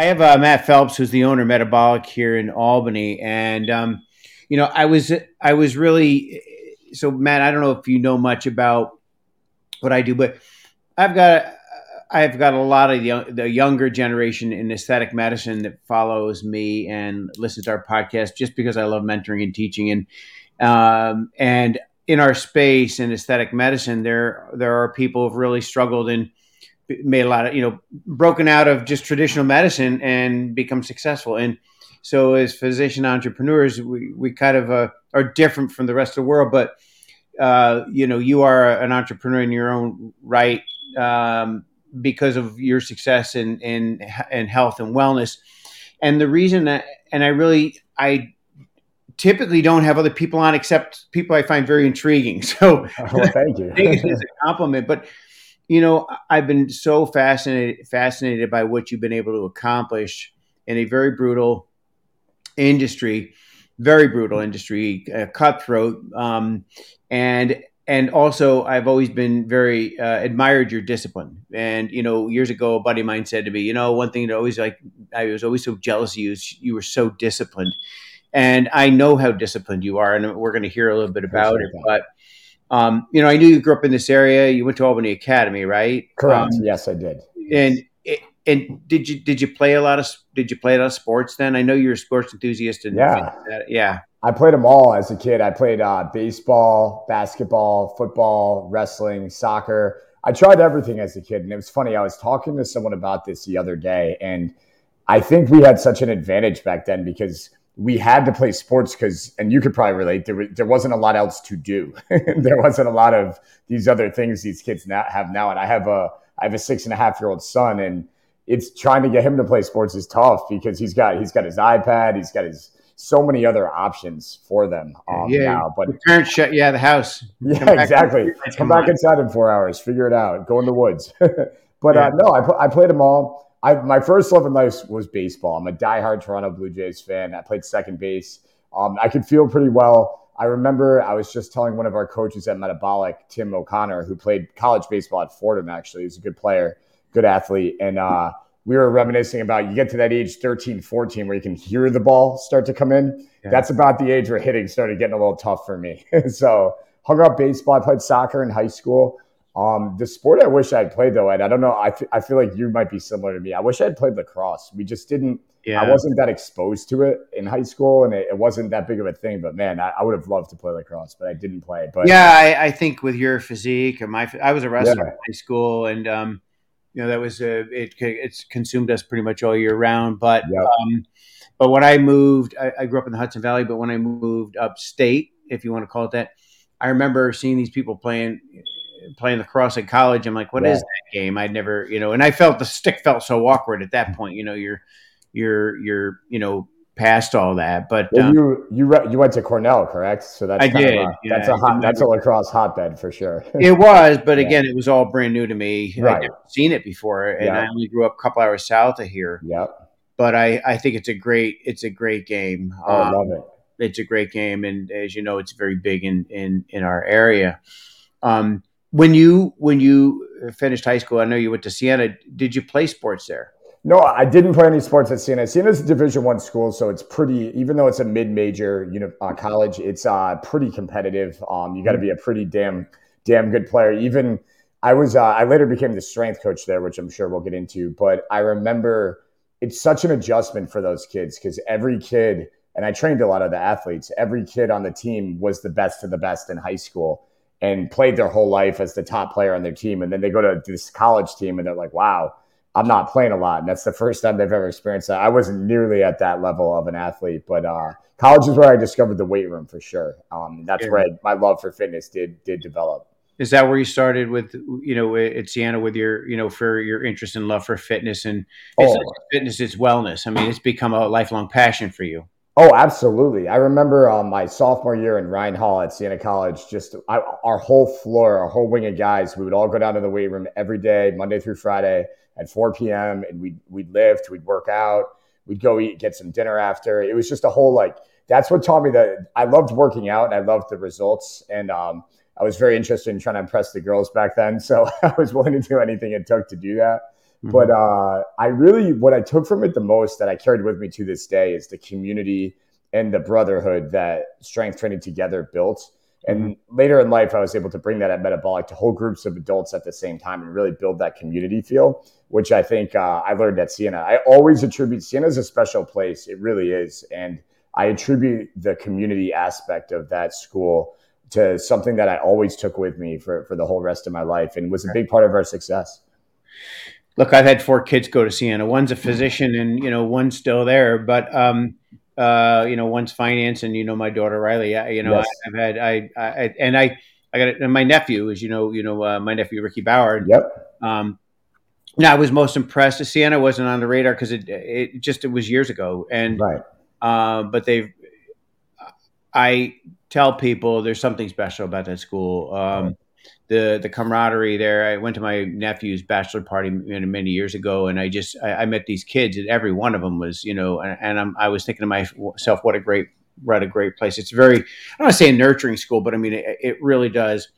I have uh, Matt Phelps, who's the owner Metabolic here in Albany, and um, you know, I was I was really so Matt. I don't know if you know much about what I do, but I've got I've got a lot of young, the younger generation in aesthetic medicine that follows me and listens to our podcast just because I love mentoring and teaching and um, and in our space in aesthetic medicine, there there are people who've really struggled and made a lot of you know broken out of just traditional medicine and become successful. And so as physician entrepreneurs we, we kind of uh, are different from the rest of the world but uh, you know you are an entrepreneur in your own right um, because of your success in, in in health and wellness. And the reason that and i really i typically don't have other people on except people i find very intriguing. So oh, thank you. A compliment but you know, I've been so fascinated fascinated by what you've been able to accomplish in a very brutal industry, very brutal industry, uh, cutthroat, um, and and also I've always been very uh, admired your discipline. And you know, years ago, a buddy of mine said to me, you know, one thing that always like I was always so jealous of you is you were so disciplined, and I know how disciplined you are, and we're going to hear a little bit about it, but um, you know, I knew you grew up in this area. You went to Albany Academy, right? Correct. Um, yes, I did. And and did you did you play a lot of did you play a lot of sports then? I know you're a sports enthusiast. And yeah, yeah. I played them all as a kid. I played uh, baseball, basketball, football, wrestling, soccer. I tried everything as a kid, and it was funny. I was talking to someone about this the other day, and I think we had such an advantage back then because we had to play sports because, and you could probably relate, there, there wasn't a lot else to do. there wasn't a lot of these other things these kids now have now. And I have a, I have a six and a half year old son and it's trying to get him to play sports is tough because he's got, he's got his iPad, he's got his, so many other options for them um, yeah, now. But parents shut you out of the house. Yeah, Come exactly. Come back inside in four hours. Figure it out. Go in the woods. but yeah. uh, no, I, I played them all. I my first love in life was baseball. I'm a diehard Toronto Blue Jays fan. I played second base. Um, I could feel pretty well. I remember I was just telling one of our coaches at Metabolic, Tim O'Connor, who played college baseball at Fordham. Actually, he's a good player, good athlete, and uh, we were reminiscing about you get to that age 13, 14 where you can hear the ball start to come in. Yeah. That's about the age where hitting started getting a little tough for me. so hung up baseball. I played soccer in high school. Um, the sport I wish I'd played though, Ed, I don't know. I, f- I feel like you might be similar to me. I wish I'd played lacrosse. We just didn't. Yeah. I wasn't that exposed to it in high school, and it, it wasn't that big of a thing. But man, I, I, would have loved to play lacrosse, but I didn't play it. But yeah, I, I think with your physique and my, I was a wrestler yeah. in high school, and um, you know that was a, it. It's consumed us pretty much all year round. But yep. um, but when I moved, I, I grew up in the Hudson Valley. But when I moved upstate, if you want to call it that, I remember seeing these people playing playing lacrosse at college. I'm like, what yeah. is that game? I'd never, you know, and I felt the stick felt so awkward at that point. You know, you're, you're, you're, you know, past all that. But well, um, you, you, you went to Cornell, correct? So that's I did. A, yeah, that's a hot, that's a lacrosse hotbed for sure. it was, but yeah. again, it was all brand new to me. Right. I'd never seen it before, and yeah. I only grew up a couple hours south of here. Yep. But I, I think it's a great, it's a great game. Oh, um, I love it. It's a great game, and as you know, it's very big in in in our area. Um, when you when you finished high school, I know you went to Siena. Did you play sports there? No, I didn't play any sports at Siena. Siena's a Division One school, so it's pretty. Even though it's a mid-major you know, uh, college, it's uh, pretty competitive. Um, you got to be a pretty damn damn good player. Even I was. Uh, I later became the strength coach there, which I'm sure we'll get into. But I remember it's such an adjustment for those kids because every kid, and I trained a lot of the athletes. Every kid on the team was the best of the best in high school and played their whole life as the top player on their team. And then they go to this college team and they're like, wow, I'm not playing a lot. And that's the first time they've ever experienced that. I wasn't nearly at that level of an athlete, but uh, college is where I discovered the weight room for sure. Um, that's yeah. where my love for fitness did did develop. Is that where you started with, you know, at Siena with your, you know, for your interest and love for fitness and it's oh. fitness, it's wellness. I mean, it's become a lifelong passion for you. Oh, absolutely. I remember um, my sophomore year in Ryan Hall at Siena College, just I, our whole floor, our whole wing of guys, we would all go down to the weight room every day, Monday through Friday at 4 p.m. And we'd, we'd lift, we'd work out, we'd go eat, get some dinner after. It was just a whole like, that's what taught me that I loved working out and I loved the results. And um, I was very interested in trying to impress the girls back then. So I was willing to do anything it took to do that. Mm-hmm. But uh, I really, what I took from it the most that I carried with me to this day is the community and the brotherhood that strength training together built. And mm-hmm. later in life, I was able to bring that at Metabolic to whole groups of adults at the same time and really build that community feel, which I think uh, I learned at Siena. I always attribute Siena as a special place. It really is. And I attribute the community aspect of that school to something that I always took with me for, for the whole rest of my life and was a big part of our success. Look, I've had four kids go to Siena. One's a physician and, you know, one's still there, but, um, uh, you know, one's finance and, you know, my daughter Riley, I, you know, yes. I, have had, I, I, and I, I got it. And my nephew is, you know, you know, uh, my nephew, Ricky Bauer. Yep. Um, now I was most impressed. Siena wasn't on the radar because it, it just, it was years ago. And, right. Uh, but they've, I tell people there's something special about that school. Um, the the camaraderie there. I went to my nephew's bachelor party many, years ago, and I just I, I, met these kids, and every one of them was you know, and, and I'm, I was thinking to myself, what a great what a great place. It's very I don't want to say a nurturing school, but I mean it, it really does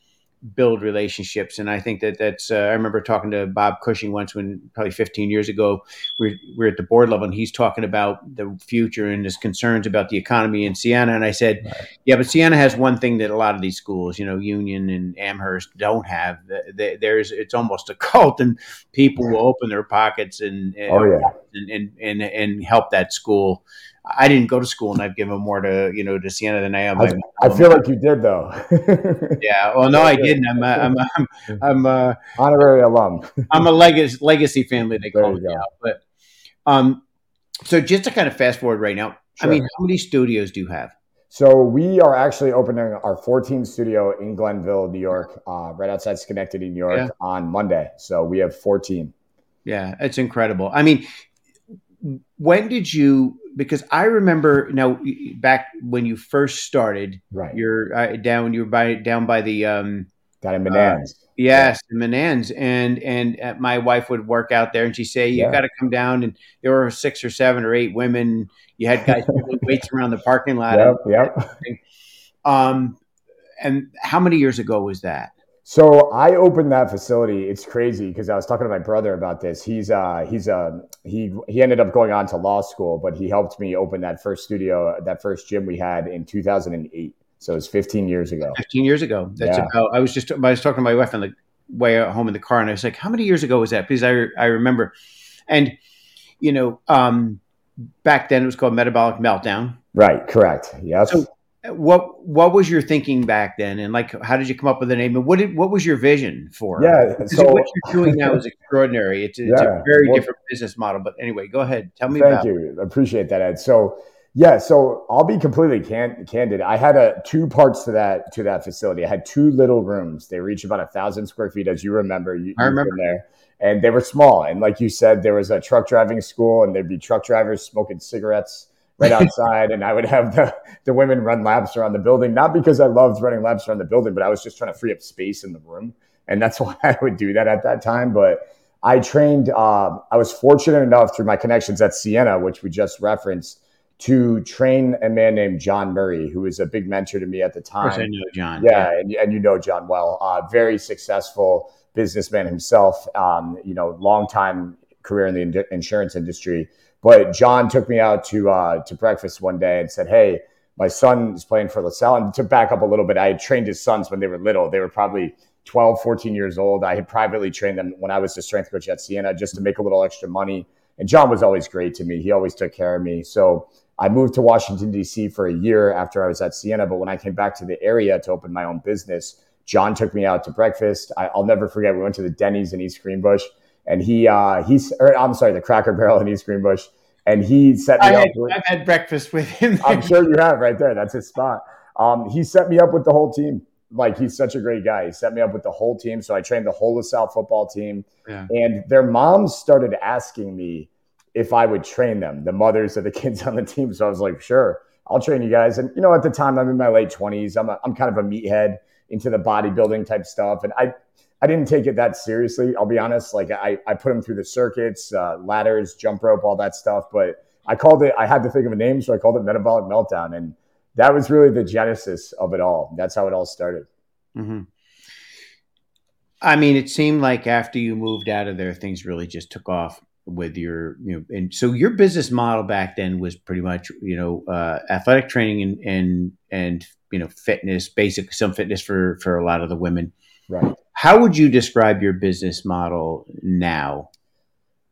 build relationships. And I think that that's, uh, I remember talking to Bob Cushing once when probably 15 years ago, we were, we were at the board level and he's talking about the future and his concerns about the economy in Siena. And I said, right. yeah, but Siena has one thing that a lot of these schools, you know, Union and Amherst don't have. There's, it's almost a cult and people will open their pockets and, and, oh, yeah. and, and, and, and help that school I didn't go to school, and I've given more to you know to Siena than I am. I, I feel like you did though. yeah. Well, no, I didn't. I'm a, I'm a, I'm, I'm a, honorary alum. I'm a legacy legacy family. They call it now. But um, so just to kind of fast forward right now, sure. I mean, how many studios do you have? So we are actually opening our 14th studio in Glenville, New York, uh, right outside Schenectady, New York, yeah. on Monday. So we have 14. Yeah, it's incredible. I mean, when did you because I remember now back when you first started, right? You're uh, down. You were by down by the um, got in Menands. Uh, yes, yeah. Menands, and and uh, my wife would work out there, and she'd say, "You yeah. got to come down." And there were six or seven or eight women. You had guys weights around the parking lot. Yep, yep. Um, and how many years ago was that? So I opened that facility. It's crazy because I was talking to my brother about this. He's uh he's uh he he ended up going on to law school, but he helped me open that first studio, that first gym we had in 2008. So it was 15 years ago. 15 years ago. That's yeah. about. I was just I was talking to my wife on the way home in the car, and I was like, "How many years ago was that?" Because I I remember, and you know, um, back then it was called Metabolic Meltdown. Right. Correct. Yes. So what what was your thinking back then? And like how did you come up with the name? And what did what was your vision for yeah so what you're doing now is extraordinary. It's, it's yeah, a very well, different business model. But anyway go ahead. Tell me thank you. it. appreciate that ed. So yeah so i'll be completely can- candid. I had a two parts to that to that facility. I had two little rooms. They reach about a thousand square feet as you remember. You, i remember. there. And they were small. And like you said there was a truck driving school and there'd be truck drivers smoking cigarettes right outside and I would have the, the women run laps around the building, not because I loved running laps around the building, but I was just trying to free up space in the room. And that's why I would do that at that time. But I trained, uh, I was fortunate enough through my connections at Siena, which we just referenced, to train a man named John Murray, who was a big mentor to me at the time. Of course I know John. Yeah, yeah. And, and you know John well. Uh, very successful businessman himself, um, you know, long time career in the insurance industry. But John took me out to uh, to breakfast one day and said, "Hey, my son is playing for LaSalle." And to back up a little bit, I had trained his sons when they were little. They were probably 12, 14 years old. I had privately trained them when I was the strength coach at Siena just to make a little extra money. And John was always great to me. He always took care of me. So I moved to Washington, D.C. for a year after I was at Siena. But when I came back to the area to open my own business, John took me out to breakfast. I, will never forget. We went to the Denny's in East Greenbush and he uh, he's or, I'm sorry, the Cracker Barrel in East Greenbush, and he set me I up. Had, with, I've had breakfast with him. I'm sure you have right there. That's his spot. Um, he set me up with the whole team. Like he's such a great guy. He set me up with the whole team. So I trained the whole LaSalle football team. Yeah. And their moms started asking me if I would train them, the mothers of the kids on the team. So I was like, sure, I'll train you guys. And you know, at the time, I'm in my late 20s. I'm a, I'm kind of a meathead into the bodybuilding type stuff, and I I didn't take it that seriously. I'll be honest. Like I, I put him through the circuits, uh, ladders, jump rope, all that stuff. But I called it. I had to think of a name, so I called it Metabolic Meltdown, and that was really the genesis of it all. That's how it all started. Mm-hmm. I mean, it seemed like after you moved out of there, things really just took off with your, you know, and so your business model back then was pretty much, you know, uh, athletic training and and and you know, fitness, basic some fitness for for a lot of the women. Right. How would you describe your business model now?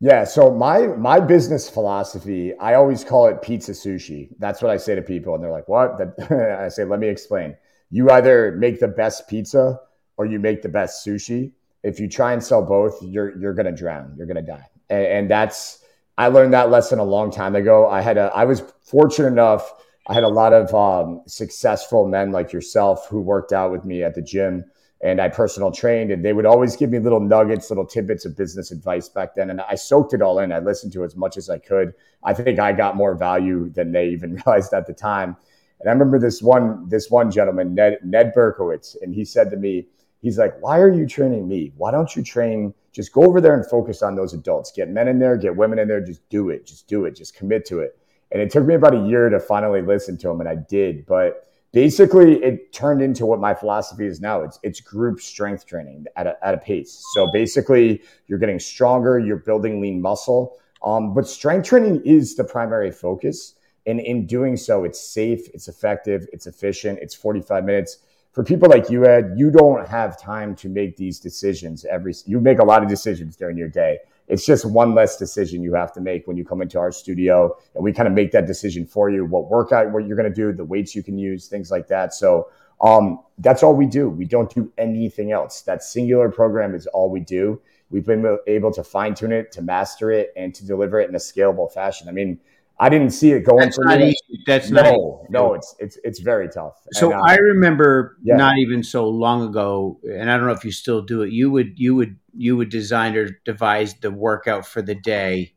Yeah, so my my business philosophy, I always call it pizza sushi. That's what I say to people, and they're like, "What?" I say, "Let me explain. You either make the best pizza or you make the best sushi. If you try and sell both, you're you're gonna drown. You're gonna die. And, and that's I learned that lesson a long time ago. I had a I was fortunate enough. I had a lot of um, successful men like yourself who worked out with me at the gym and I personal trained, and they would always give me little nuggets, little tidbits of business advice back then. And I soaked it all in. I listened to as much as I could. I think I got more value than they even realized at the time. And I remember this one, this one gentleman, Ned, Ned Berkowitz, and he said to me, he's like, why are you training me? Why don't you train? Just go over there and focus on those adults. Get men in there, get women in there. Just do it. Just do it. Just commit to it. And it took me about a year to finally listen to him, and I did. But basically, it turned into what my philosophy is now. It's it's group strength training at a, at a pace. So basically, you're getting stronger. You're building lean muscle. Um, but strength training is the primary focus. And in doing so, it's safe, it's effective, it's efficient, it's 45 minutes for people like you, Ed, you don't have time to make these decisions every. You make a lot of decisions during your day. It's just one less decision you have to make when you come into our studio, and we kind of make that decision for you. What workout, what you're going to do, the weights you can use, things like that. So um, that's all we do. We don't do anything else. That singular program is all we do. We've been able to fine tune it, to master it, and to deliver it in a scalable fashion. I mean, I didn't see it going That's for not me. Easy. That's no, not no. It's it's it's very tough. So and, uh, I remember yeah. not even so long ago, and I don't know if you still do it. You would you would you would design or devise the workout for the day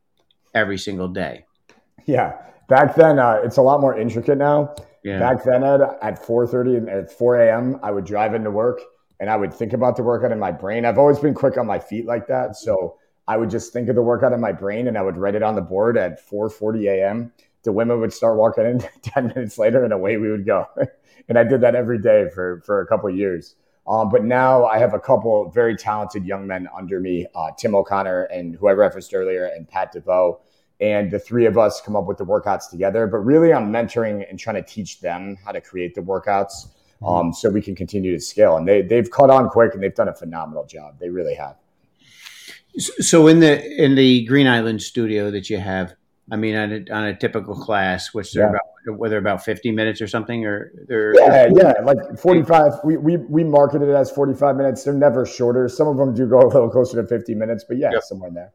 every single day. Yeah, back then uh, it's a lot more intricate now. Yeah. Back then, Ed, at four thirty and at four a.m., I would drive into work and I would think about the workout in my brain. I've always been quick on my feet like that, so I would just think of the workout in my brain and I would write it on the board at 4:40 a.m. The women would start walking in 10 minutes later and away we would go. and I did that every day for for a couple years. Um, but now I have a couple very talented young men under me, uh, Tim O'Connor and who I referenced earlier, and Pat DeVoe. And the three of us come up with the workouts together. But really, I'm mentoring and trying to teach them how to create the workouts mm-hmm. um, so we can continue to scale. And they, they've caught on quick and they've done a phenomenal job. They really have. So in the in the Green Island studio that you have, I mean, on a, on a typical class, which they're yeah. about whether about fifty minutes or something, or they're yeah, yeah, like forty five. We, we we marketed it as forty five minutes. They're never shorter. Some of them do go a little closer to fifty minutes, but yeah, yep. somewhere in there.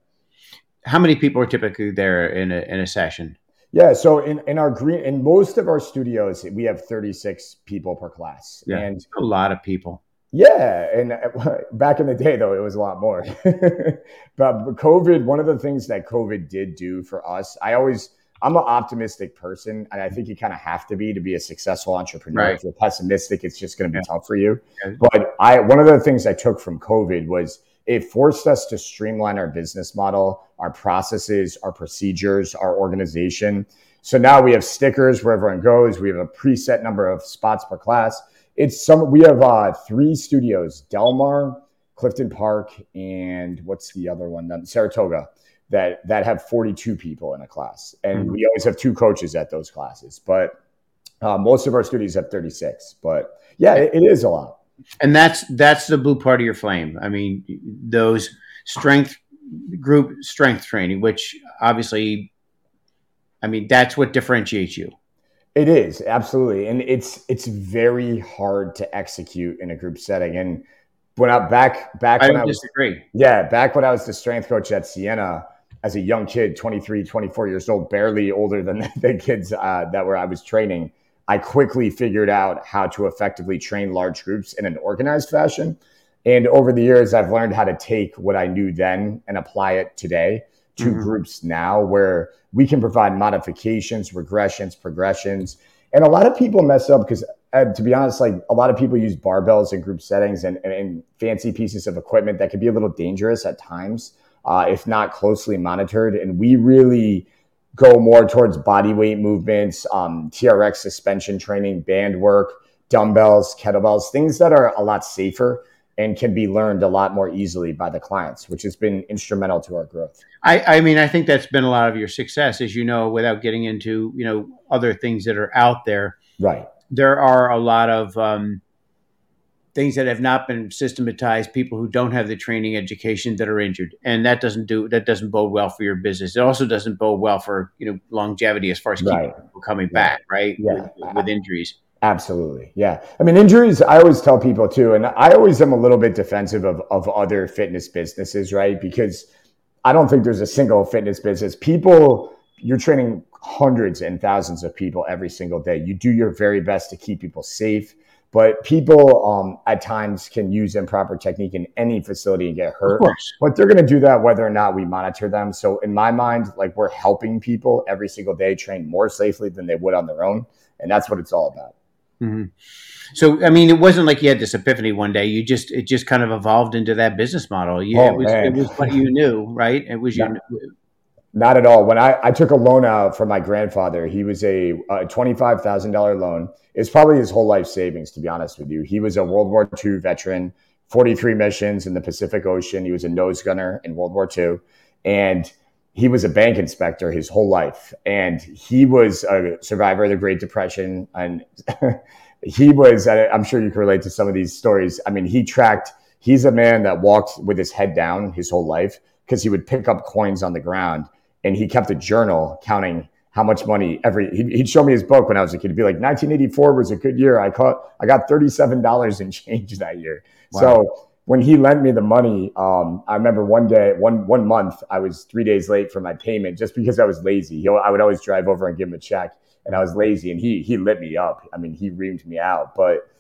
How many people are typically there in a in a session? Yeah, so in, in our green in most of our studios, we have 36 people per class. Yeah, and a lot of people. Yeah, and uh, back in the day though, it was a lot more. but COVID, one of the things that COVID did do for us, I always I'm an optimistic person, and I think you kind of have to be to be a successful entrepreneur. Right. If you're pessimistic, it's just going to be yeah. tough for you. Yeah. But I one of the things I took from COVID was it forced us to streamline our business model, our processes, our procedures, our organization. So now we have stickers where everyone goes. We have a preset number of spots per class it's some we have uh, three studios: Delmar, Clifton Park, and what's the other one? Um, Saratoga. That that have 42 people in a class, and mm-hmm. we always have two coaches at those classes. But uh, most of our studios have 36. But yeah, it, it is a lot. And that's that's the blue part of your flame. I mean, those strength group strength training, which obviously, I mean, that's what differentiates you. It is absolutely, and it's it's very hard to execute in a group setting. And when I back back I when I was disagree. yeah back when I was the strength coach at Siena as a young kid, 23, 24 years old, barely older than the kids uh, that were I was training. I quickly figured out how to effectively train large groups in an organized fashion. And over the years, I've learned how to take what I knew then and apply it today to mm-hmm. groups now where we can provide modifications, regressions, progressions. And a lot of people mess up because, uh, to be honest, like a lot of people use barbells in group settings and, and, and fancy pieces of equipment that can be a little dangerous at times uh, if not closely monitored. And we really go more towards body weight movements, um, TRX suspension training, band work, dumbbells, kettlebells, things that are a lot safer and can be learned a lot more easily by the clients, which has been instrumental to our growth. I, I mean, I think that's been a lot of your success, as you know, without getting into you know other things that are out there. Right. There are a lot of um, things that have not been systematized. People who don't have the training education that are injured, and that doesn't do that doesn't bode well for your business. It also doesn't bode well for you know longevity as far as right. people coming back, right? Yeah. With, with injuries. Absolutely. Yeah. I mean, injuries, I always tell people too, and I always am a little bit defensive of, of other fitness businesses, right? Because I don't think there's a single fitness business. People, you're training hundreds and thousands of people every single day. You do your very best to keep people safe, but people um, at times can use improper technique in any facility and get hurt. But they're going to do that whether or not we monitor them. So, in my mind, like we're helping people every single day train more safely than they would on their own. And that's what it's all about. Mm-hmm. So, I mean, it wasn't like you had this epiphany one day. You just it just kind of evolved into that business model. You, oh, it, was, it was what you knew, right? It was not, you. Not at all. When I, I took a loan out from my grandfather, he was a, a twenty five thousand dollar loan. It's probably his whole life savings, to be honest with you. He was a World War II veteran, forty three missions in the Pacific Ocean. He was a nose gunner in World War II, and he was a bank inspector his whole life and he was a survivor of the great depression and he was i'm sure you can relate to some of these stories. I mean he tracked he's a man that walked with his head down his whole life because he would pick up coins on the ground and he kept a journal counting how much money every he'd show me his book when i was a kid. He'd be like 1984 was a good year. I caught i got $37 in change that year. Wow. so when he lent me the money, um, I remember one day, one one month, I was three days late for my payment just because I was lazy. He, I would always drive over and give him a check, and I was lazy, and he he lit me up. I mean, he reamed me out, but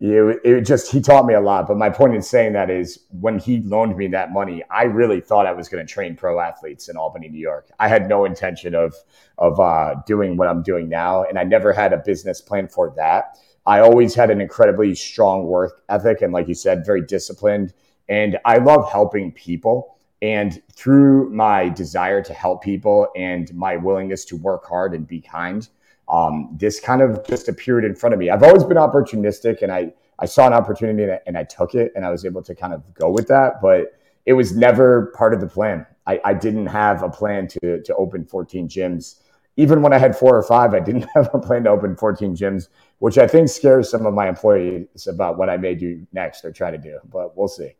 it, it just he taught me a lot. But my point in saying that is when he loaned me that money, I really thought I was going to train pro athletes in Albany, New York. I had no intention of of uh, doing what I'm doing now, and I never had a business plan for that. I always had an incredibly strong work ethic and, like you said, very disciplined. And I love helping people. And through my desire to help people and my willingness to work hard and be kind, um, this kind of just appeared in front of me. I've always been opportunistic and I, I saw an opportunity and I, and I took it and I was able to kind of go with that. But it was never part of the plan. I, I didn't have a plan to, to open 14 gyms even when I had four or five, I didn't have a plan to open 14 gyms, which I think scares some of my employees about what I may do next or try to do. But we'll see.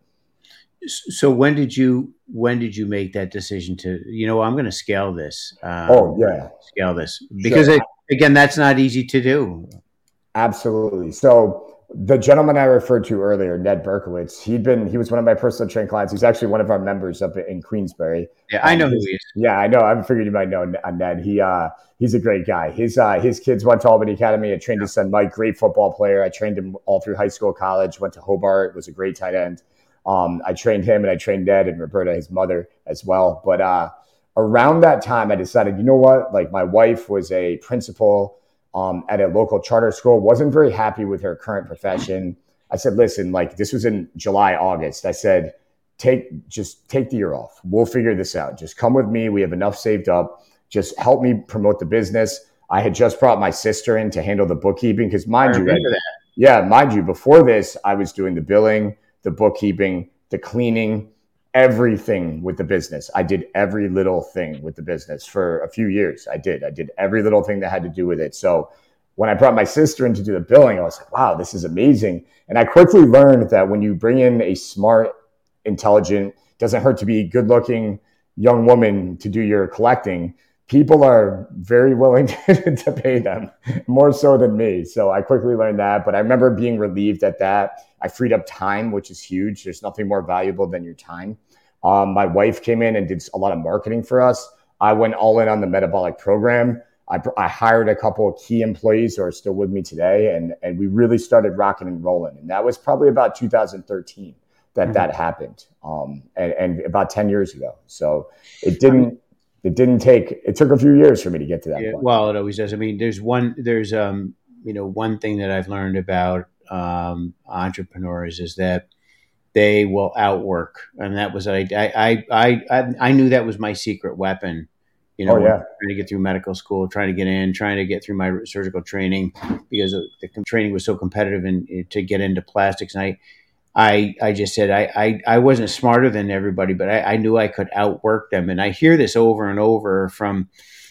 So when did you when did you make that decision to you know I'm going to scale this? Um, oh yeah, scale this because sure. it, again that's not easy to do. Absolutely. So the gentleman I referred to earlier, Ned Berkowitz, he'd been he was one of my personal train clients. He's actually one of our members up in Queensbury. Yeah, I know um, who he is. Yeah, I know. I figured you might know Ned. He uh he's a great guy. His uh his kids went to Albany Academy. I trained his son Mike, great football player. I trained him all through high school, college. Went to Hobart, was a great tight end. Um, I trained him and I trained Ned and Roberta, his mother, as well. But uh, around that time, I decided, you know what? Like my wife was a principal um, at a local charter school, wasn't very happy with her current profession. I said, listen, like this was in July, August. I said, take just take the year off. We'll figure this out. Just come with me. We have enough saved up. Just help me promote the business. I had just brought my sister in to handle the bookkeeping because mind I you, yeah, mind you, before this, I was doing the billing, the bookkeeping, the cleaning, everything with the business. I did every little thing with the business for a few years. I did. I did every little thing that had to do with it. So when I brought my sister in to do the billing, I was like, wow, this is amazing. And I quickly learned that when you bring in a smart, intelligent, doesn't hurt to be good looking young woman to do your collecting, people are very willing to, pay them more so than me. So I quickly learned that. But I remember being relieved at that. I freed up time, which is huge. There's nothing more valuable than your time. Um, my wife came in and did a lot of marketing for us. I went all in on the metabolic program. I, I, hired a couple of key employees who are still with me today, and and we really started rocking and rolling. And that was probably about 2013 that mm-hmm. that happened, um, and, and, about 10 years ago. So it didn't it didn't take it took a few years for me to get to that yeah, point. Well, it always does. I mean, there's one there's um you know one thing that I've learned about um, entrepreneurs is that they will outwork, and that was I I I I, I knew that was my secret weapon. You know, oh, yeah. trying to get through medical school, trying to get in, trying to get through my surgical training because the training was so competitive and to get into plastics. And I, I I just said I I, I wasn't smarter than everybody, but I, I knew I could outwork them, and I hear this over and over from.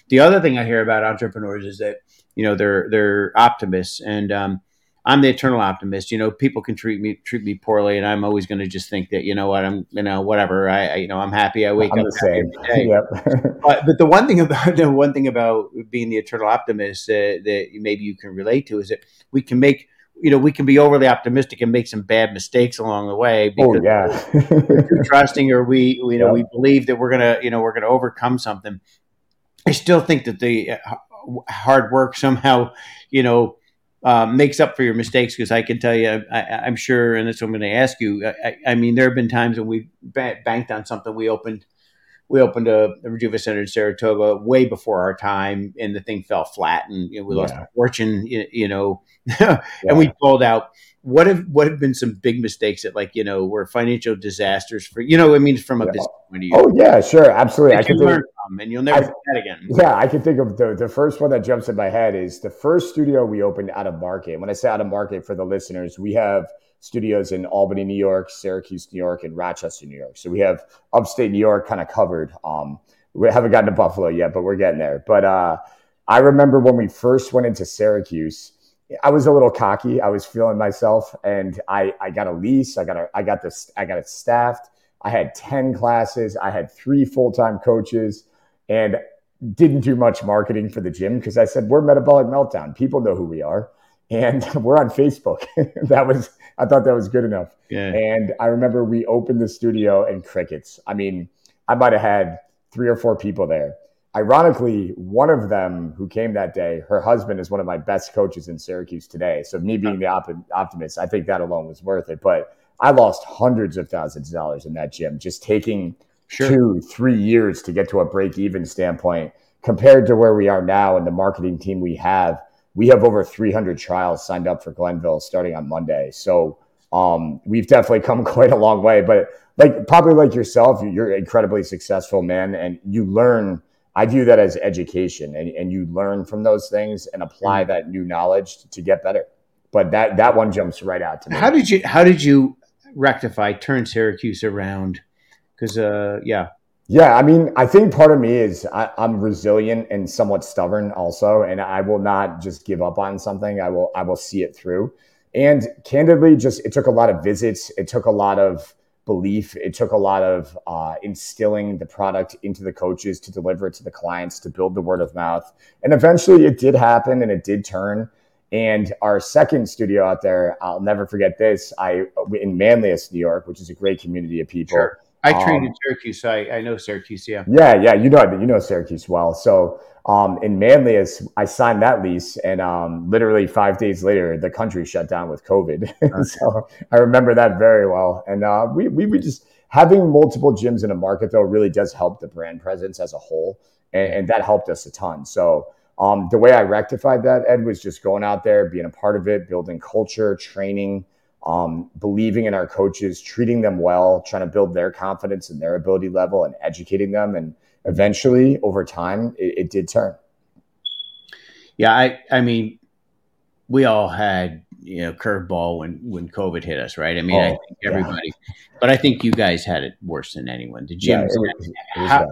The other thing I hear about entrepreneurs is that you know they're they're optimists, and um, I'm the eternal optimist. You know, people can treat me treat me poorly, and I'm always going to just think that you know what I'm you know whatever I, I you know I'm happy. I wake I'm up the same. every day. Yep. but, but the one thing about the one thing about being the eternal optimist uh, that maybe you can relate to is that we can make you know we can be overly optimistic and make some bad mistakes along the way oh, because oh, yeah. we're too trusting or we you know we believe that we're gonna you know we're gonna overcome something. I still think that the uh, hard work somehow you know uh, makes up for your mistakes because I can tell you, I, am sure, and that's what I'm going to ask you. I, I, mean, there have been times when we banked on something. We opened, we opened a, a Rejuva Center in Saratoga way before our time, and the thing fell flat, and you know, we yeah. lost a fortune. You, you know, and we pulled out what have what have been some big mistakes that like you know were financial disasters for you know I mean from a yeah. business point of view. Oh yeah, sure, absolutely. I can learn from, and you'll never I, forget again. Yeah, I can think of the the first one that jumps in my head is the first studio we opened out of market. When I say out of market for the listeners, we have studios in Albany, New York, Syracuse, New York, and Rochester, New York. So we have upstate New York kind of covered. Um, we haven't gotten to Buffalo yet, but we're getting there. But uh, I remember when we first went into Syracuse I was a little cocky. I was feeling myself, and I I got a lease. I got a I got this I got it staffed. I had ten classes. I had three full time coaches, and didn't do much marketing for the gym because I said we're Metabolic Meltdown. People know who we are, and we're on Facebook. that was I thought that was good enough. Yeah. And I remember we opened the studio and crickets. I mean, I might have had three or four people there Ironically, one of them who came that day, her husband is one of my best coaches in Syracuse today. So me being the op- optimist, I think that alone was worth it. But I lost hundreds of thousands of dollars in that gym, just taking sure. two, three years to get to a break even standpoint compared to where we are now and the marketing team we have. We have over 300 trials signed up for Glenville starting on Monday. So um, we've definitely come quite a long way. But like probably like yourself, you're incredibly successful, man, and you learn – I view that as education, and, and you learn from those things and apply mm-hmm. that new knowledge to, to get better. But that that one jumps right out to me. How did you How did you rectify, turn Syracuse around? Because uh, yeah, yeah, I mean, I think part of me is I, am resilient and somewhat stubborn also, and I will not just give up on something. I will I will see it through. And candidly, just it took a lot of visits. It took a lot of belief. It took a lot of uh, instilling the product into the coaches to deliver it to the clients to build the word of mouth. And eventually it did happen and it did turn. And our second studio out there, I'll never forget this. I in Manlius, New York, which is a great community of people. Sure. I trained um, in Syracuse, so I, I know Syracuse. Yeah. Yeah, yeah, you know you know Syracuse well. So um, in Manlius, I signed that lease, and um, literally five days later, the country shut down with COVID. Okay. so I remember that very well. And uh, we we were just having multiple gyms in a market though really does help the brand presence as a whole, and, and that helped us a ton. So. Um, the way I rectified that, Ed, was just going out there, being a part of it, building culture, training, um, believing in our coaches, treating them well, trying to build their confidence and their ability level and educating them. And eventually, over time, it, it did turn. Yeah, I, I mean, we all had you know curveball when when COVID hit us, right? I mean, oh, I think everybody, yeah. but I think you guys had it worse than anyone. The gyms, yeah, it was, it was how,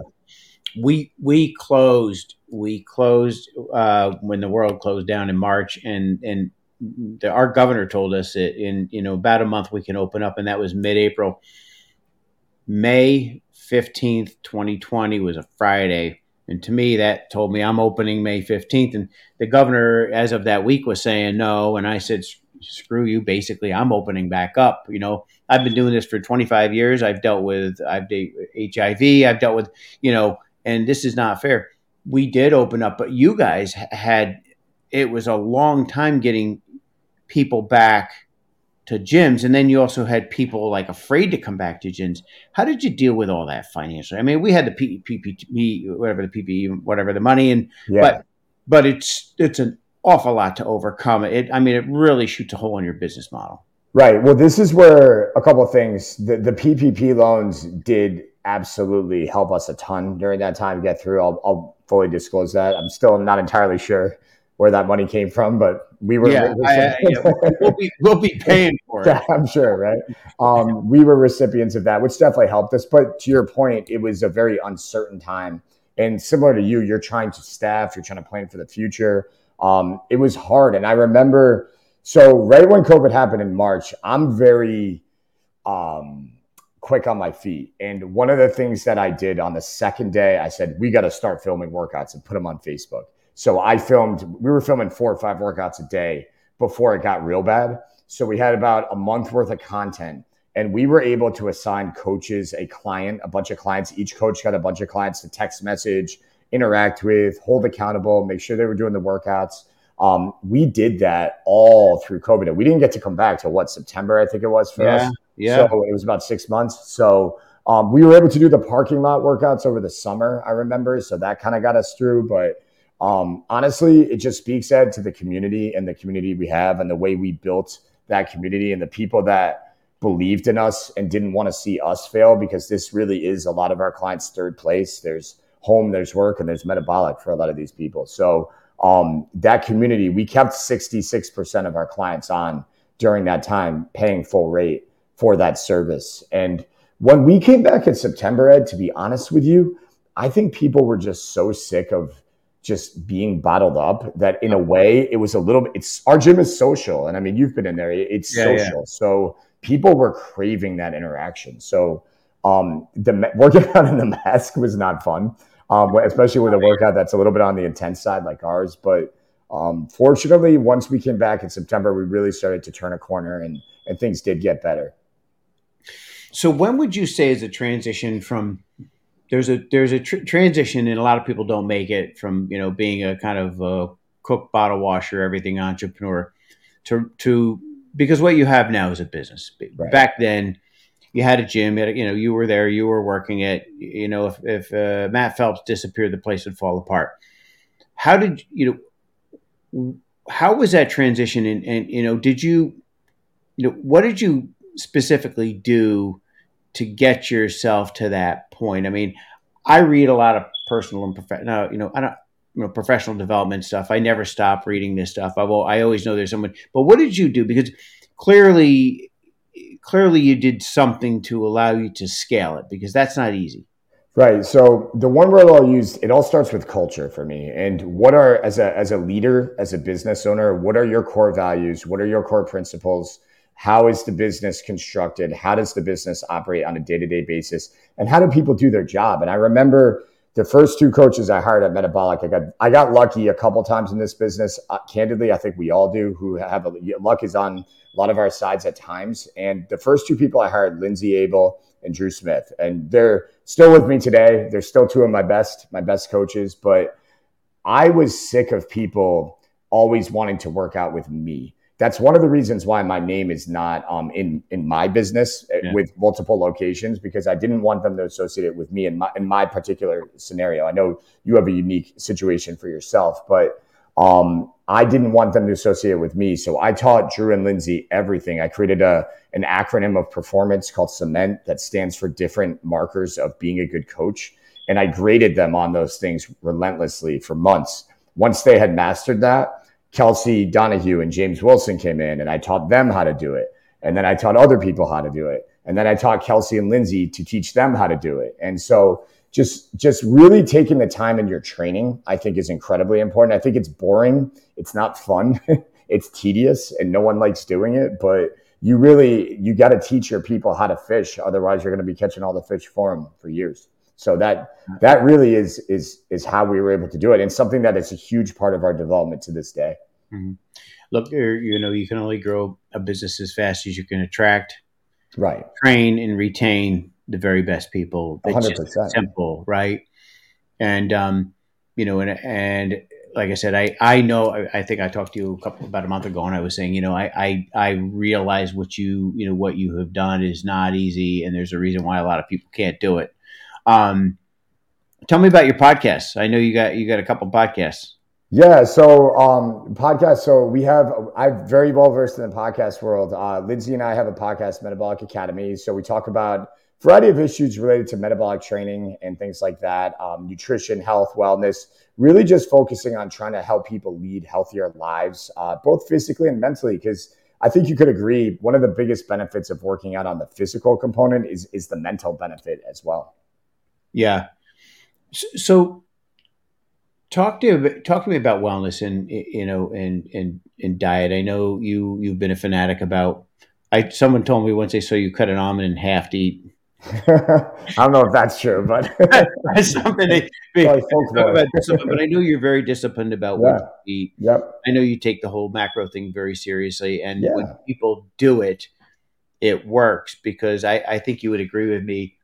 we we closed we closed uh, when the world closed down in March, and and the, our governor told us that in you know about a month we can open up, and that was mid-April. May fifteenth, twenty twenty, was a Friday, and to me that told me I'm opening May fifteenth. And the governor, as of that week, was saying no, and I said screw you. Basically, I'm opening back up. You know, I've been doing this for 25 years. I've dealt with I've dealt HIV. I've dealt with you know, and this is not fair. We did open up, but you guys had it was a long time getting people back to gyms. And then you also had people like afraid to come back to gyms. How did you deal with all that financially? I mean we had the PPP, whatever the PPE, whatever the money. And yeah. but but it's it's an awful lot to overcome. It i mean it really shoots a hole in your business model. Right. Well this is where a couple of things the, the ppp loans did absolutely help us a ton during that time to get through. I'll, I'll fully disclose that. I'm still not entirely sure where that money came from, but we were. Yeah, I, yeah we'll, be, we'll be paying for it. yeah, I'm sure, right? Um, we were recipients of that, which definitely helped us. But to your point, it was a very uncertain time. And similar to you, you're trying to staff, you're trying to plan for the future. Um, it was hard. And I remember, so right when COVID happened in March, I'm very um, quick on my feet. And one of the things that I did on the second day, I said, we got to start filming workouts and put them on Facebook. So I filmed, we were filming four or five workouts a day before it got real bad. So we had about a month worth of content and we were able to assign coaches a client, a bunch of clients. Each coach got a bunch of clients to text message, interact with, hold accountable, make sure they were doing the workouts. Um, we did that all through COVID. We didn't get to come back till what September, I think it was for yeah, us. Yeah, so it was about six months. So um, we were able to do the parking lot workouts over the summer. I remember, so that kind of got us through. But um, honestly, it just speaks Ed to the community and the community we have and the way we built that community and the people that believed in us and didn't want to see us fail because this really is a lot of our clients' third place. There's home, there's work, and there's metabolic for a lot of these people. So um, that community, we kept 66% of our clients on during that time, paying full rate for that service. And when we came back in September, Ed, to be honest with you, I think people were just so sick of just being bottled up that in a way it was a little bit it's our gym is social and i mean you've been in there it's yeah, social. Yeah. so people were craving that interaction. So um the working out in the mask was not fun um especially with a workout that's a little bit on the intense side like ours but um fortunately once we came back in september we really started to turn a corner and and things did get better. So when would you say is a transition from there's a there's a tr- transition, and a lot of people don't make it from you know being a kind of a cook bottle washer, everything entrepreneur, to to because what you have now is a business. Right. Back then, you had a gym. You, a, you know, you were there. You were working it. You know, if if uh, Matt Phelps disappeared, the place would fall apart. How did you know? How was that transition? And, and you know, did you, you know, what did you specifically do to get yourself to that point? I mean, I read a lot of personal and professional, you know, I don't, you know, professional development stuff. I never stop reading this stuff. I will, I always know there's someone, but what did you do? Because clearly, clearly you did something to allow you to scale it because that's not easy. Right. So the one word I'll use, it all starts with culture for me. And what are as a as a leader, as a business owner, what are your core values? What are your core principles? How is the business constructed? How does the business operate on a day to day basis? And how do people do their job? And I remember the first two coaches I hired at Metabolic, I got I got lucky a couple times in this business. Uh, candidly, I think we all do. Who have a, luck is on a lot of our sides at times. And the first two people I hired, Lindsay Abel and Drew Smith, and they're still with me today. They're still two of my best my best coaches. But I was sick of people always wanting to work out with me that's one of the reasons why my name is not um, in in my business uh, yeah. with multiple locations because I didn't want them to associate it with me in my in my particular scenario. I know you have a unique situation for yourself, but um, I didn't want them to associate it with me. So I taught Drew and Lindsay everything. I created a an acronym of performance called CEMENT that stands for different markers of being a good coach, and I graded them on those things relentlessly for months. Once they had mastered that Kelsey Donahue and James Wilson came in and I taught them how to do it. And then I taught other people how to do it. And then I taught Kelsey and Lindsay to teach them how to do it. And so just just really taking the time in your training, I think is incredibly important. I think it's boring. It's not fun. it's tedious and no one likes doing it, but you really you got to teach your people how to fish otherwise you're going to be catching all the fish for them for years. So that that really is is is how we were able to do it, and something that is a huge part of our development to this day. Mm-hmm. Look, you know, you can only grow a business as fast as you can attract, right, train, and retain the very best people. One hundred percent simple, right? And um, you know, and and like I said, I I know I, I, think I talked to you a couple about a month ago, and I was saying, you know, I I I realize what you you know what you have done is not easy, and there's a reason why a lot of people can't do it. Um, tell me about your podcasts. I know you got you got a couple podcasts. Yeah, so um, podcast. So we have. I'm very well versed in the podcast world. Uh, Lindsay and I have a podcast, Metabolic Academy. So we talk about variety of issues related to metabolic training and things like that, um, nutrition, health, wellness. Really, just focusing on trying to help people lead healthier lives, uh, both physically and mentally. Because I think you could agree, one of the biggest benefits of working out on the physical component is is the mental benefit as well. Yeah. So, talk to talk to me about wellness and you know and and and diet. I know you you've been a fanatic about. I someone told me once they saw you cut an almond in half to eat. I don't know if that's true, but something about but I know you're very disciplined about yeah. what you eat. Yep. I know you take the whole macro thing very seriously, and yeah. when people do it, it works because I, I think you would agree with me.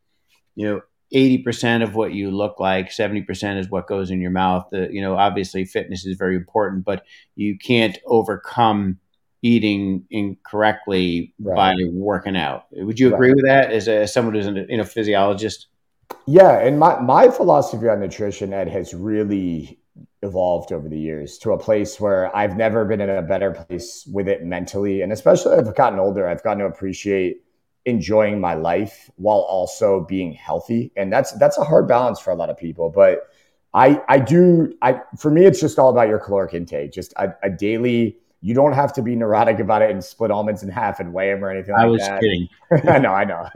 You know, 80% of what you look like 70% is what goes in your mouth the, you know obviously fitness is very important but you can't overcome eating incorrectly right. by working out would you agree right. with that as, a, as someone who's a you know physiologist yeah and my, my philosophy on nutrition ed has really evolved over the years to a place where i've never been in a better place with it mentally and especially i've gotten older i've gotten to appreciate enjoying my life while also being healthy and that's that's a hard balance for a lot of people but i i do i for me it's just all about your caloric intake just a, a daily you don't have to be neurotic about it and split almonds in half and weigh them or anything I like that. I was kidding. I know, I know.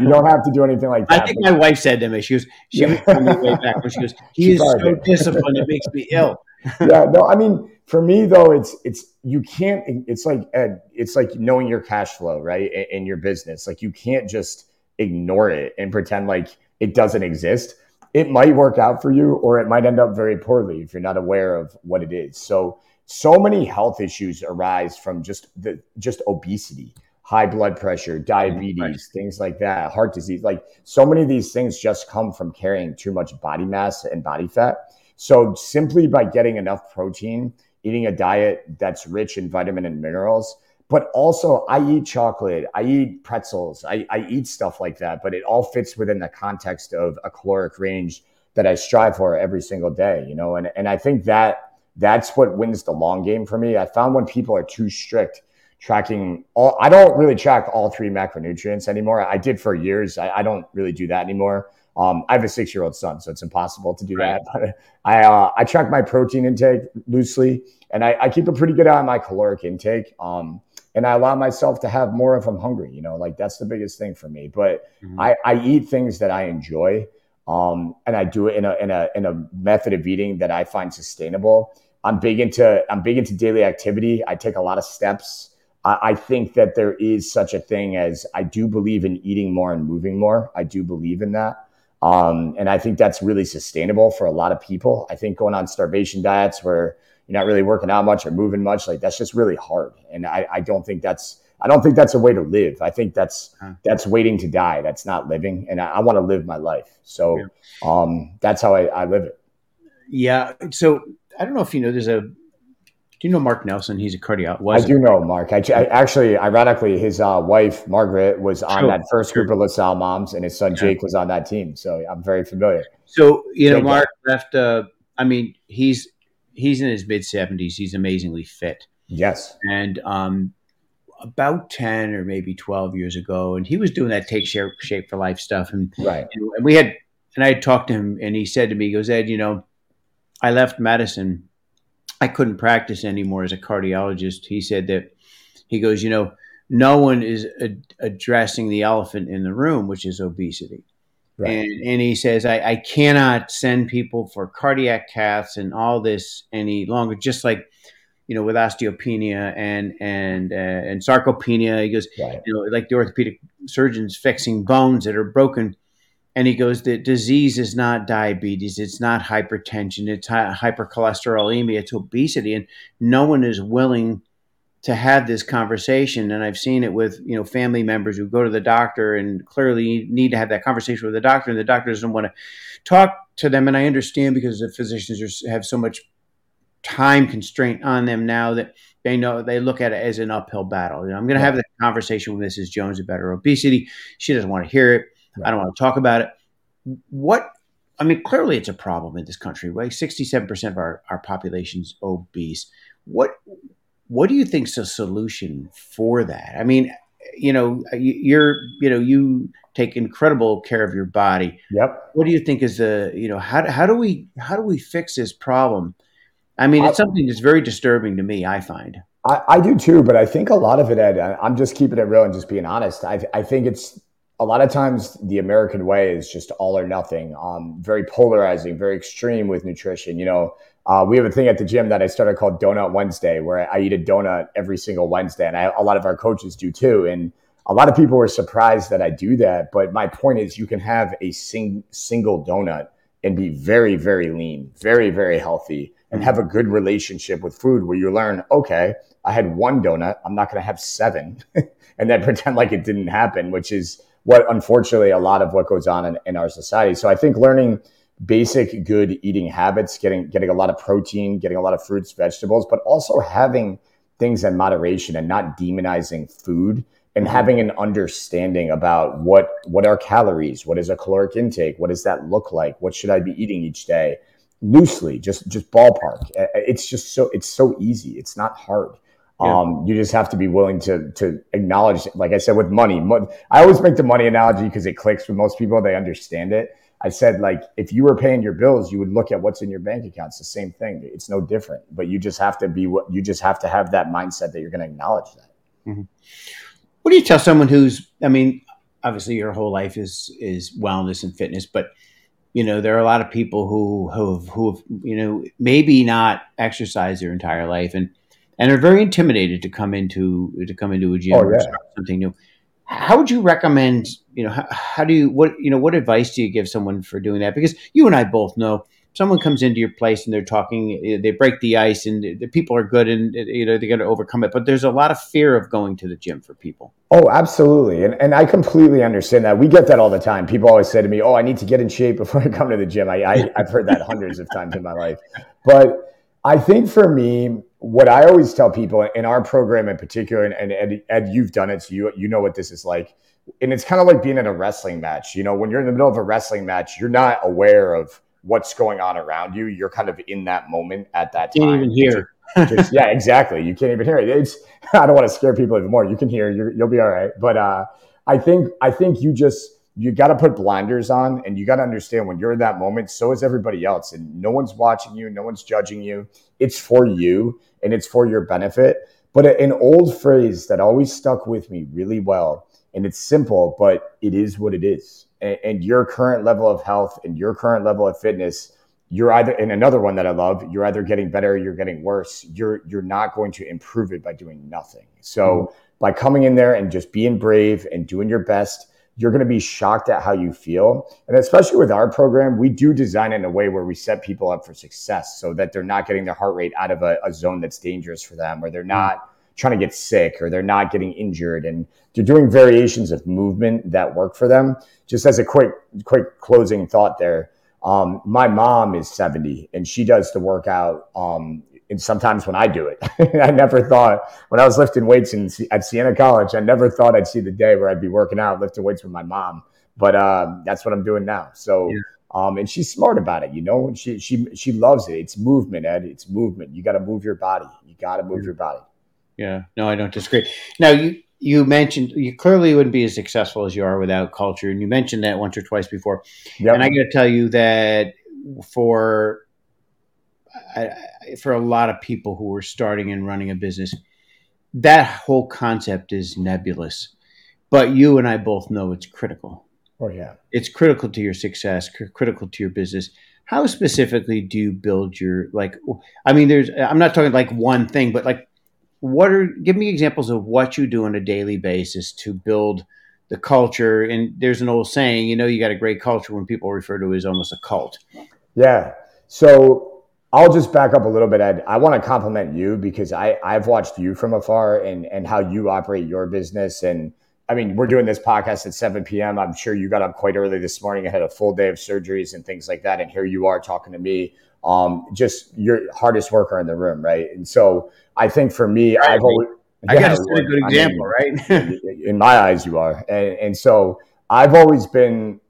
you don't have to do anything like that. I think my wife said to me, she was, she was me way back when she goes, he is so disciplined, it makes me ill. Yeah, no, I mean, for me though, it's it's you can't. It's like Ed, it's like knowing your cash flow, right, in, in your business. Like you can't just ignore it and pretend like it doesn't exist. It might work out for you, or it might end up very poorly if you're not aware of what it is. So, so many health issues arise from just the just obesity high blood pressure, diabetes, right. things like that, heart disease. Like so many of these things just come from carrying too much body mass and body fat. So simply by getting enough protein eating a diet that's rich in vitamin and minerals. But also, I eat chocolate, I eat pretzels, I, I eat stuff like that, but it all fits within the context of a caloric range that I strive for every single day, you know? And, and I think that that's what wins the long game for me. I found when people are too strict, tracking all i don't really track all three macronutrients anymore i did for years i, I don't really do that anymore um, I have a six year old son, so it's impossible to do right. that. But I uh, I track my protein intake loosely, and I, I, keep a pretty good eye on my caloric intake. Um, and I allow myself to have more if I'm hungry. You know, like that's the biggest thing for me. But mm-hmm. I, I eat things that I enjoy, um, and I do it in a in a in a method of eating that I find sustainable. I'm big into I'm big into daily activity. I take a lot of steps. I, I think that there is such a thing as I do believe in eating more and moving more. I do believe in that. Um, and I think that's really sustainable for a lot of people. I think going on starvation diets where you're not really working out much or moving much, like that's just really hard. And I, I don't think that's I don't think that's a way to live. I think that's that's waiting to die. That's not living. And I, I want to live my life. So yeah. um, that's how I, I live it. Yeah. So I don't know if you know there's a do you know Mark Nelson? He's a cardiologist. I do know Mark. I, I actually, ironically, his uh, wife Margaret was on sure. that first group of LaSalle moms, and his son yeah. Jake was on that team. So I'm very familiar. So you know, Mark left. Uh, I mean, he's he's in his mid 70s. He's amazingly fit. Yes. And um, about 10 or maybe 12 years ago, and he was doing that take shape, shape for life stuff. And, right. and we had, and I had talked to him, and he said to me, he goes, Ed, you know, I left medicine I couldn't practice anymore as a cardiologist. He said that he goes, you know, no one is ad- addressing the elephant in the room, which is obesity. Right. And, and he says, I, I cannot send people for cardiac caths and all this any longer, just like, you know, with osteopenia and and uh, and sarcopenia. He goes, right. you know, like the orthopedic surgeons fixing bones that are broken and he goes the disease is not diabetes. It's not hypertension. It's hypercholesterolemia. It's obesity. And no one is willing to have this conversation. And i've seen it with you know family members who go to the doctor and clearly need to have that conversation with the doctor and the doctor doesn't want to talk to them. And i understand because the physicians are, have so much time constraint on them now that they know they look at it as an uphill battle. You know, i'm going to have that conversation with mrs jones about her obesity. She doesn't want to hear it Right. I don't want to talk about it. What I mean, clearly it's a problem in this country. Like sixty-seven percent of our, our population's obese. What what do you think's a solution for that? I mean, you know, you're you know you take incredible care of your body. Yep. What do you think is the you know how how do we how do we fix this problem? I mean, it's something that's very disturbing to me. I find. I, I do too, but I think a lot of it, Ed. I'm just keeping it real and just being honest. I I think it's a lot of times the American way is just all or nothing. Um, very polarizing, very extreme with nutrition. You know, uh, we have a thing at the gym that I started called Donut Wednesday, where I eat a donut every single Wednesday, and I, a lot of our coaches do too. And a lot of people were surprised that I do that. But my point is, you can have a sing, single donut and be very, very lean, very, very healthy, and have a good relationship with food where you learn, okay, I had one donut, I'm not going to have seven, and then pretend like it didn't happen, which is what unfortunately a lot of what goes on in, in our society. So I think learning basic good eating habits, getting getting a lot of protein, getting a lot of fruits, vegetables, but also having things in moderation and not demonizing food and mm-hmm. having an understanding about what what are calories, what is a caloric intake, what does that look like, what should I be eating each day, loosely, just just ballpark. It's just so it's so easy. It's not hard. Yeah. Um, you just have to be willing to to acknowledge, like I said, with money. I always make the money analogy because it clicks with most people; they understand it. I said, like, if you were paying your bills, you would look at what's in your bank account. It's the same thing. It's no different. But you just have to be what you just have to have that mindset that you're going to acknowledge that. Mm-hmm. What do you tell someone who's? I mean, obviously, your whole life is is wellness and fitness, but you know, there are a lot of people who who have, who have you know maybe not exercised their entire life and and are very intimidated to come into to come into a gym oh, yeah. or start something new. How would you recommend? You know, how, how, do you what you know what advice do you give someone for doing that? Because you and I both know someone comes into your place and they're talking, eh, they break the ice, and the people are good, and eh, you know they're going to overcome it. But there's a lot of fear of going to the gym for people. Oh, absolutely, and and I completely understand that. We get that all the time. People always say to me, "Oh, I need to get in shape before I come to the gym." I, I I've heard that hundreds of times in my life, but I think for me, what I always tell people in our program in particular, and, and Ed, Ed, you've done it, so you you know what this is like. And it's kind of like being in a wrestling match. You know, when you're in the middle of a wrestling match, you're not aware of what's going on around you. You're kind of in that moment at that time. Can't even hear. Just, yeah, exactly. You can't even hear it. It's I don't want to scare people even more. You can hear. you will be all right. But uh, I think I think you just you got to put blinders on and you got to understand when you're in that moment so is everybody else and no one's watching you no one's judging you it's for you and it's for your benefit but an old phrase that always stuck with me really well and it's simple but it is what it is and, and your current level of health and your current level of fitness you're either and another one that I love, you're either getting better, you're getting worse. You're you're not going to improve it by doing nothing. So mm-hmm. by coming in there and just being brave and doing your best, you're going to be shocked at how you feel. And especially with our program, we do design it in a way where we set people up for success so that they're not getting their heart rate out of a, a zone that's dangerous for them, or they're hmm. not trying to get sick, or they're not getting injured. And they're doing variations of movement that work for them. Just as a quick, quick closing thought there. Um, my mom is 70 and she does the workout um, and sometimes when I do it, I never thought when I was lifting weights in, at Siena College, I never thought I'd see the day where I'd be working out, lifting weights with my mom. But uh, that's what I'm doing now. So, yeah. um, and she's smart about it, you know. She she she loves it. It's movement, Ed. It's movement. You got to move your body. You got to move your body. Yeah. No, I don't disagree. Now you you mentioned you clearly wouldn't be as successful as you are without culture, and you mentioned that once or twice before. Yep. And I got to tell you that for I, for a lot of people who are starting and running a business, that whole concept is nebulous. But you and I both know it's critical. Oh yeah, it's critical to your success, critical to your business. How specifically do you build your like? I mean, there's. I'm not talking like one thing, but like, what are? Give me examples of what you do on a daily basis to build the culture. And there's an old saying, you know, you got a great culture when people refer to it as almost a cult. Yeah. So I'll just back up a little bit, Ed. I want to compliment you because I, I've watched you from afar and, and how you operate your business. And I mean, we're doing this podcast at 7 p.m. I'm sure you got up quite early this morning I had a full day of surgeries and things like that. And here you are talking to me. Um, just your hardest worker in the room, right? And so I think for me, right. I've always I yeah, guess a good example, I mean, right? in my eyes, you are. And, and so I've always been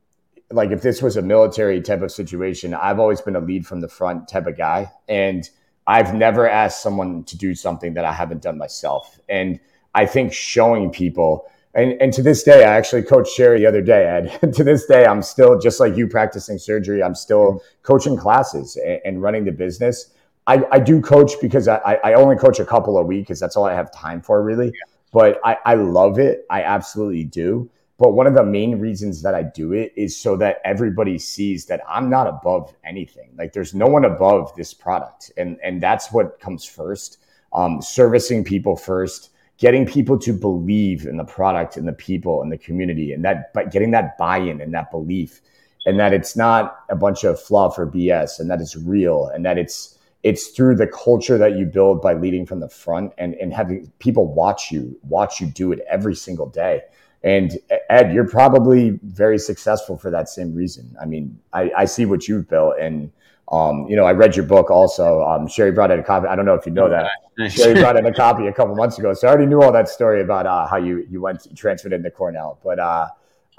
like if this was a military type of situation, I've always been a lead from the front type of guy. And I've never asked someone to do something that I haven't done myself. And I think showing people, and, and to this day, I actually coached Sherry the other day. Ed. to this day, I'm still just like you practicing surgery. I'm still coaching classes and, and running the business. I, I do coach because I, I only coach a couple a week because that's all I have time for, really. Yeah. But I, I love it. I absolutely do. But one of the main reasons that I do it is so that everybody sees that I'm not above anything. Like there's no one above this product. And, and that's what comes first. Um, servicing people first, getting people to believe in the product and the people and the community and that, but getting that buy-in and that belief and that it's not a bunch of fluff or BS and that it's real and that it's, it's through the culture that you build by leading from the front and, and having people watch you, watch you do it every single day and Ed, you're probably very successful for that same reason. I mean, I, I see what you've built, and um, you know, I read your book also. Um, Sherry brought in a copy. I don't know if you know that. Sherry brought in a copy a couple months ago, so I already knew all that story about uh, how you you went transferred into Cornell. But uh,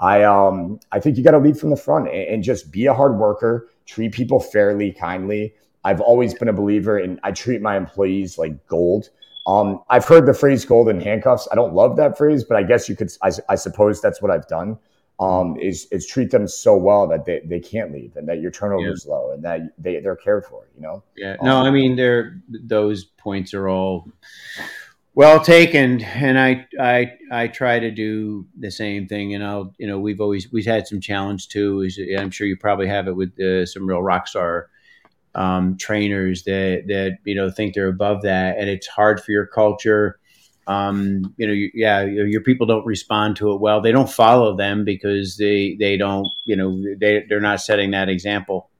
I um, I think you got to lead from the front and, and just be a hard worker, treat people fairly, kindly. I've always been a believer in I treat my employees like gold. Um, I've heard the phrase golden handcuffs. I don't love that phrase, but I guess you could, I, I suppose that's what I've done. Um, is, is treat them so well that they, they can't leave and that your turnover yeah. is low and that they, they're cared for, you know? Yeah. Um, no, I mean, they're, those points are all well taken. And I, I, I try to do the same thing. And I'll, you know, we've always, we've had some challenge too. Is I'm sure you probably have it with uh, some real rock star um, trainers that that you know think they're above that, and it's hard for your culture. Um, you know, yeah, your people don't respond to it well. They don't follow them because they they don't, you know, they they're not setting that example.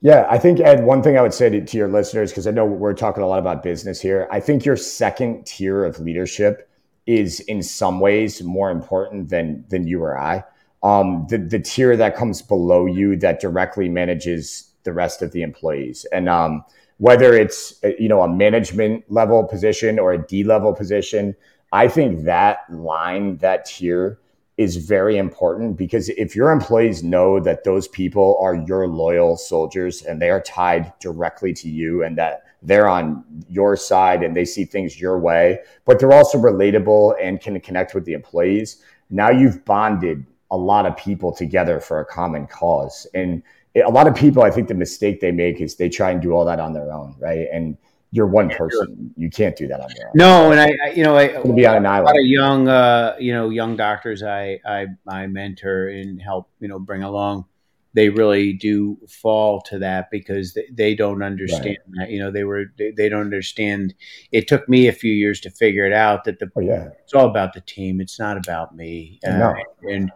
Yeah, I think Ed. One thing I would say to, to your listeners, because I know we're talking a lot about business here. I think your second tier of leadership is in some ways more important than than you or I. Um, the the tier that comes below you that directly manages the rest of the employees. And um, whether it's uh, you know a management level position or a D level position, I think that line, that tier, is very important because if your employees know that those people are your loyal soldiers and they are tied directly to you and that they're on your side and they see things your way, but they're also relatable and can connect with the employees. Now you've bonded a lot of people together for a common cause. And a lot of people, I think the mistake they make is they try and do all that on their own, right? And you're one person. You can't do that on your own. No, and I, I you know, I be on an island. A lot of young, uh, you know, young doctors I, I, I mentor and help, you know, bring along. They really do fall to that because they, they don't understand right. that. You know, they were they, they, don't understand. It took me a few years to figure it out that the oh, yeah. it's all about the team. It's not about me. Uh, and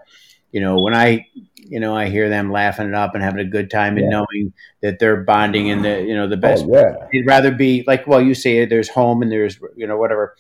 you know, when I, you know, I hear them laughing it up and having a good time and knowing that they're bonding in the, you know, the best. Oh, yeah. It'd rather be like, well, you say there's home and there's, you know, whatever.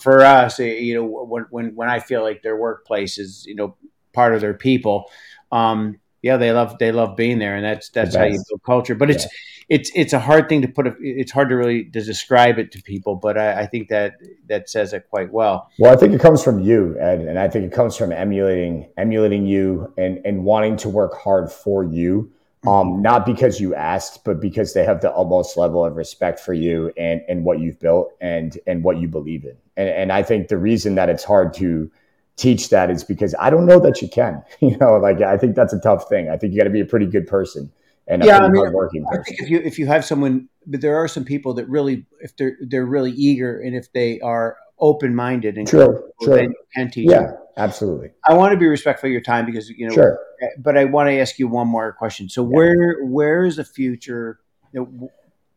For us, eh, you know, when when when I feel like their workplace is, you know, part of their people, um, yeah, they love they love being there, and that's that's how you build culture. But it's it's it's a hard thing to put. A, it's hard to really to describe it to people, but I, I, think that that says it quite well. Well, I think it comes from you, Ed, and I think it comes from emulating emulating you and and wanting to work hard for you. Um, mm-hmm. not because you asked, but because they have the utmost level of respect for you and and what you've built and and what you believe in. And and I think the reason that it's hard to teach that is because I don't know that you can. You know, like I think that's a tough thing. I think you got to be a pretty good person and yeah, I mean, hardworking person. I think if you if you have someone, but there are some people that really, if they're they're really eager and if they are open minded and sure, sure. then can teach. Yeah, absolutely. I want to be respectful of your time because you know. Sure. But I want to ask you one more question. So yeah. where where is the future? You know,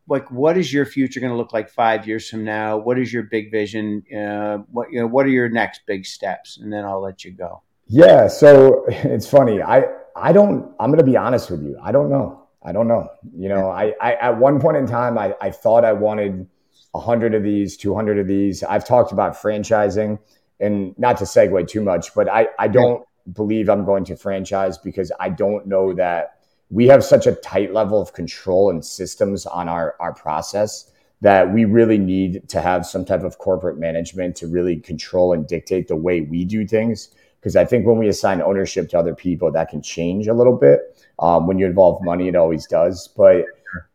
like what is your future going to look like five years from now? What is your big vision? Uh, what you know? What are your next big steps? And then I'll let you go. Yeah. So it's funny. I I don't. I'm going to be honest with you. I don't know. I don't know. You know, I, I at one point in time, I, I thought I wanted a hundred of these, two hundred of these. I've talked about franchising, and not to segue too much, but I I don't believe I'm going to franchise because I don't know that we have such a tight level of control and systems on our our process that we really need to have some type of corporate management to really control and dictate the way we do things because I think when we assign ownership to other people, that can change a little bit. Um, when you involve money, it always does. But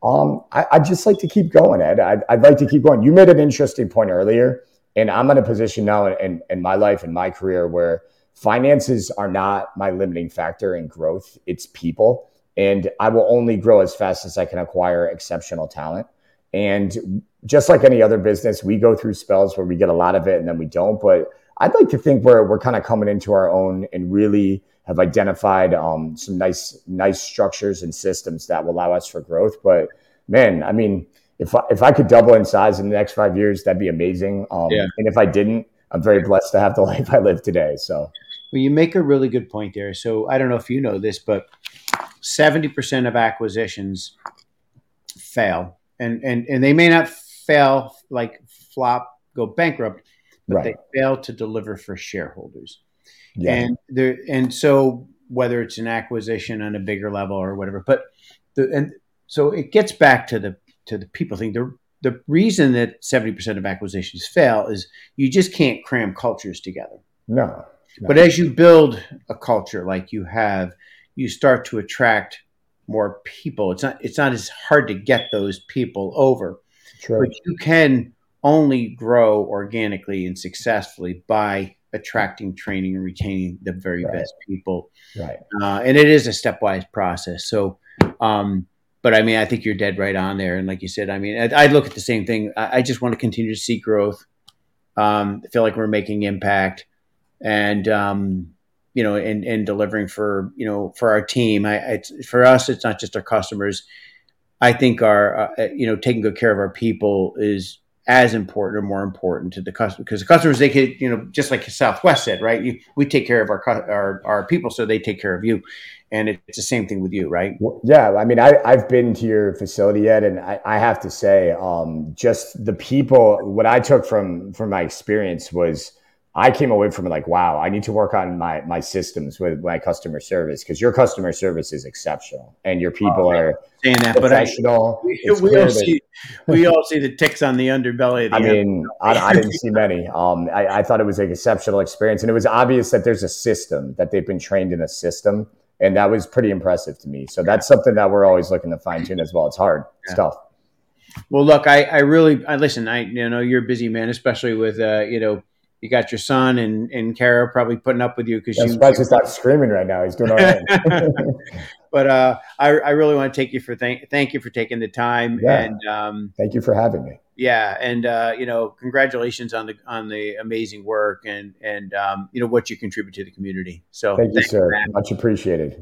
um, I, would just like to keep going, Ed. I'd, I'd, like to keep going. You made an interesting point earlier And I'm in a position now in, in my life and my career where finances are not my limiting factor in growth, it's people. And I will only grow as fast as I can acquire exceptional talent. And just like any other business, we go through spells where we get a lot of it and then we don't. But I'd like to think we're, we're kind of coming into our own and really have identified um, some nice nice structures and systems that will allow us for growth. But man, I mean, if I, if I could double in size in the next five years, that'd be amazing. Um, yeah. And if I didn't, I'm very blessed to have the life I live today. So, well, you make a really good point there. So I don't know if you know this, but 70% of acquisitions fail and, and, and they may not fail like flop, go bankrupt, but right. they fail to deliver for shareholders. Yeah. And there, and so whether it's an acquisition on a bigger level or whatever, but the, and so it gets back to the, to the people thing. The, the reason that 70% of acquisitions fail is you just can't cram cultures together. No. no. But as you build a culture like you have, you start to attract more people. It's not it's not as hard to get those people over. True. But you can only grow organically and successfully by attracting, training, and retaining the very right. best people. Right. Uh, and it is a stepwise process. So, um, but I mean, I think you're dead right on there. And like you said, I mean, I, I look at the same thing. I, I, just want to continue to see growth. Um, feel like we're making impact, and um, you know, and, and delivering for, you know, for our team. I, it's, for us, it's not just our customers. I think our, uh, you know, taking good care of our people is as important or more important to the customer because the customers, they could, you know, just like Southwest said, right? You, we take care of our, our, our people, so they take care of you. And it's the same thing with you, right? Yeah. I mean, I, I've been to your facility yet, and I, I have to say, um, just the people, what I took from, from my experience was, I came away from it like, wow, I need to work on my my systems with my customer service because your customer service is exceptional and your people oh, are saying that, professional. But I, we, we all see we all see the ticks on the underbelly. The I mean, I, I, didn't see many. Um, I, I thought it was an exceptional experience, and it was obvious that there's a system that they've been trained in a system, and that was pretty impressive to me. So that's something that we're always looking to fine tune as well. It's hard yeah. stuff. Well, look, I, I really, I listen. I, you know, you're a busy man, especially with, uh, you know, you got your son and and Kara probably putting up with you because you. Spice is not screaming right now. He's doing all right. but uh, I, I really want to take you for thank thank you for taking the time yeah. and um, thank you for having me. Yeah, and uh, you know, congratulations on the on the amazing work and and um, you know what you contribute to the community. So thank you, sir. Much appreciated.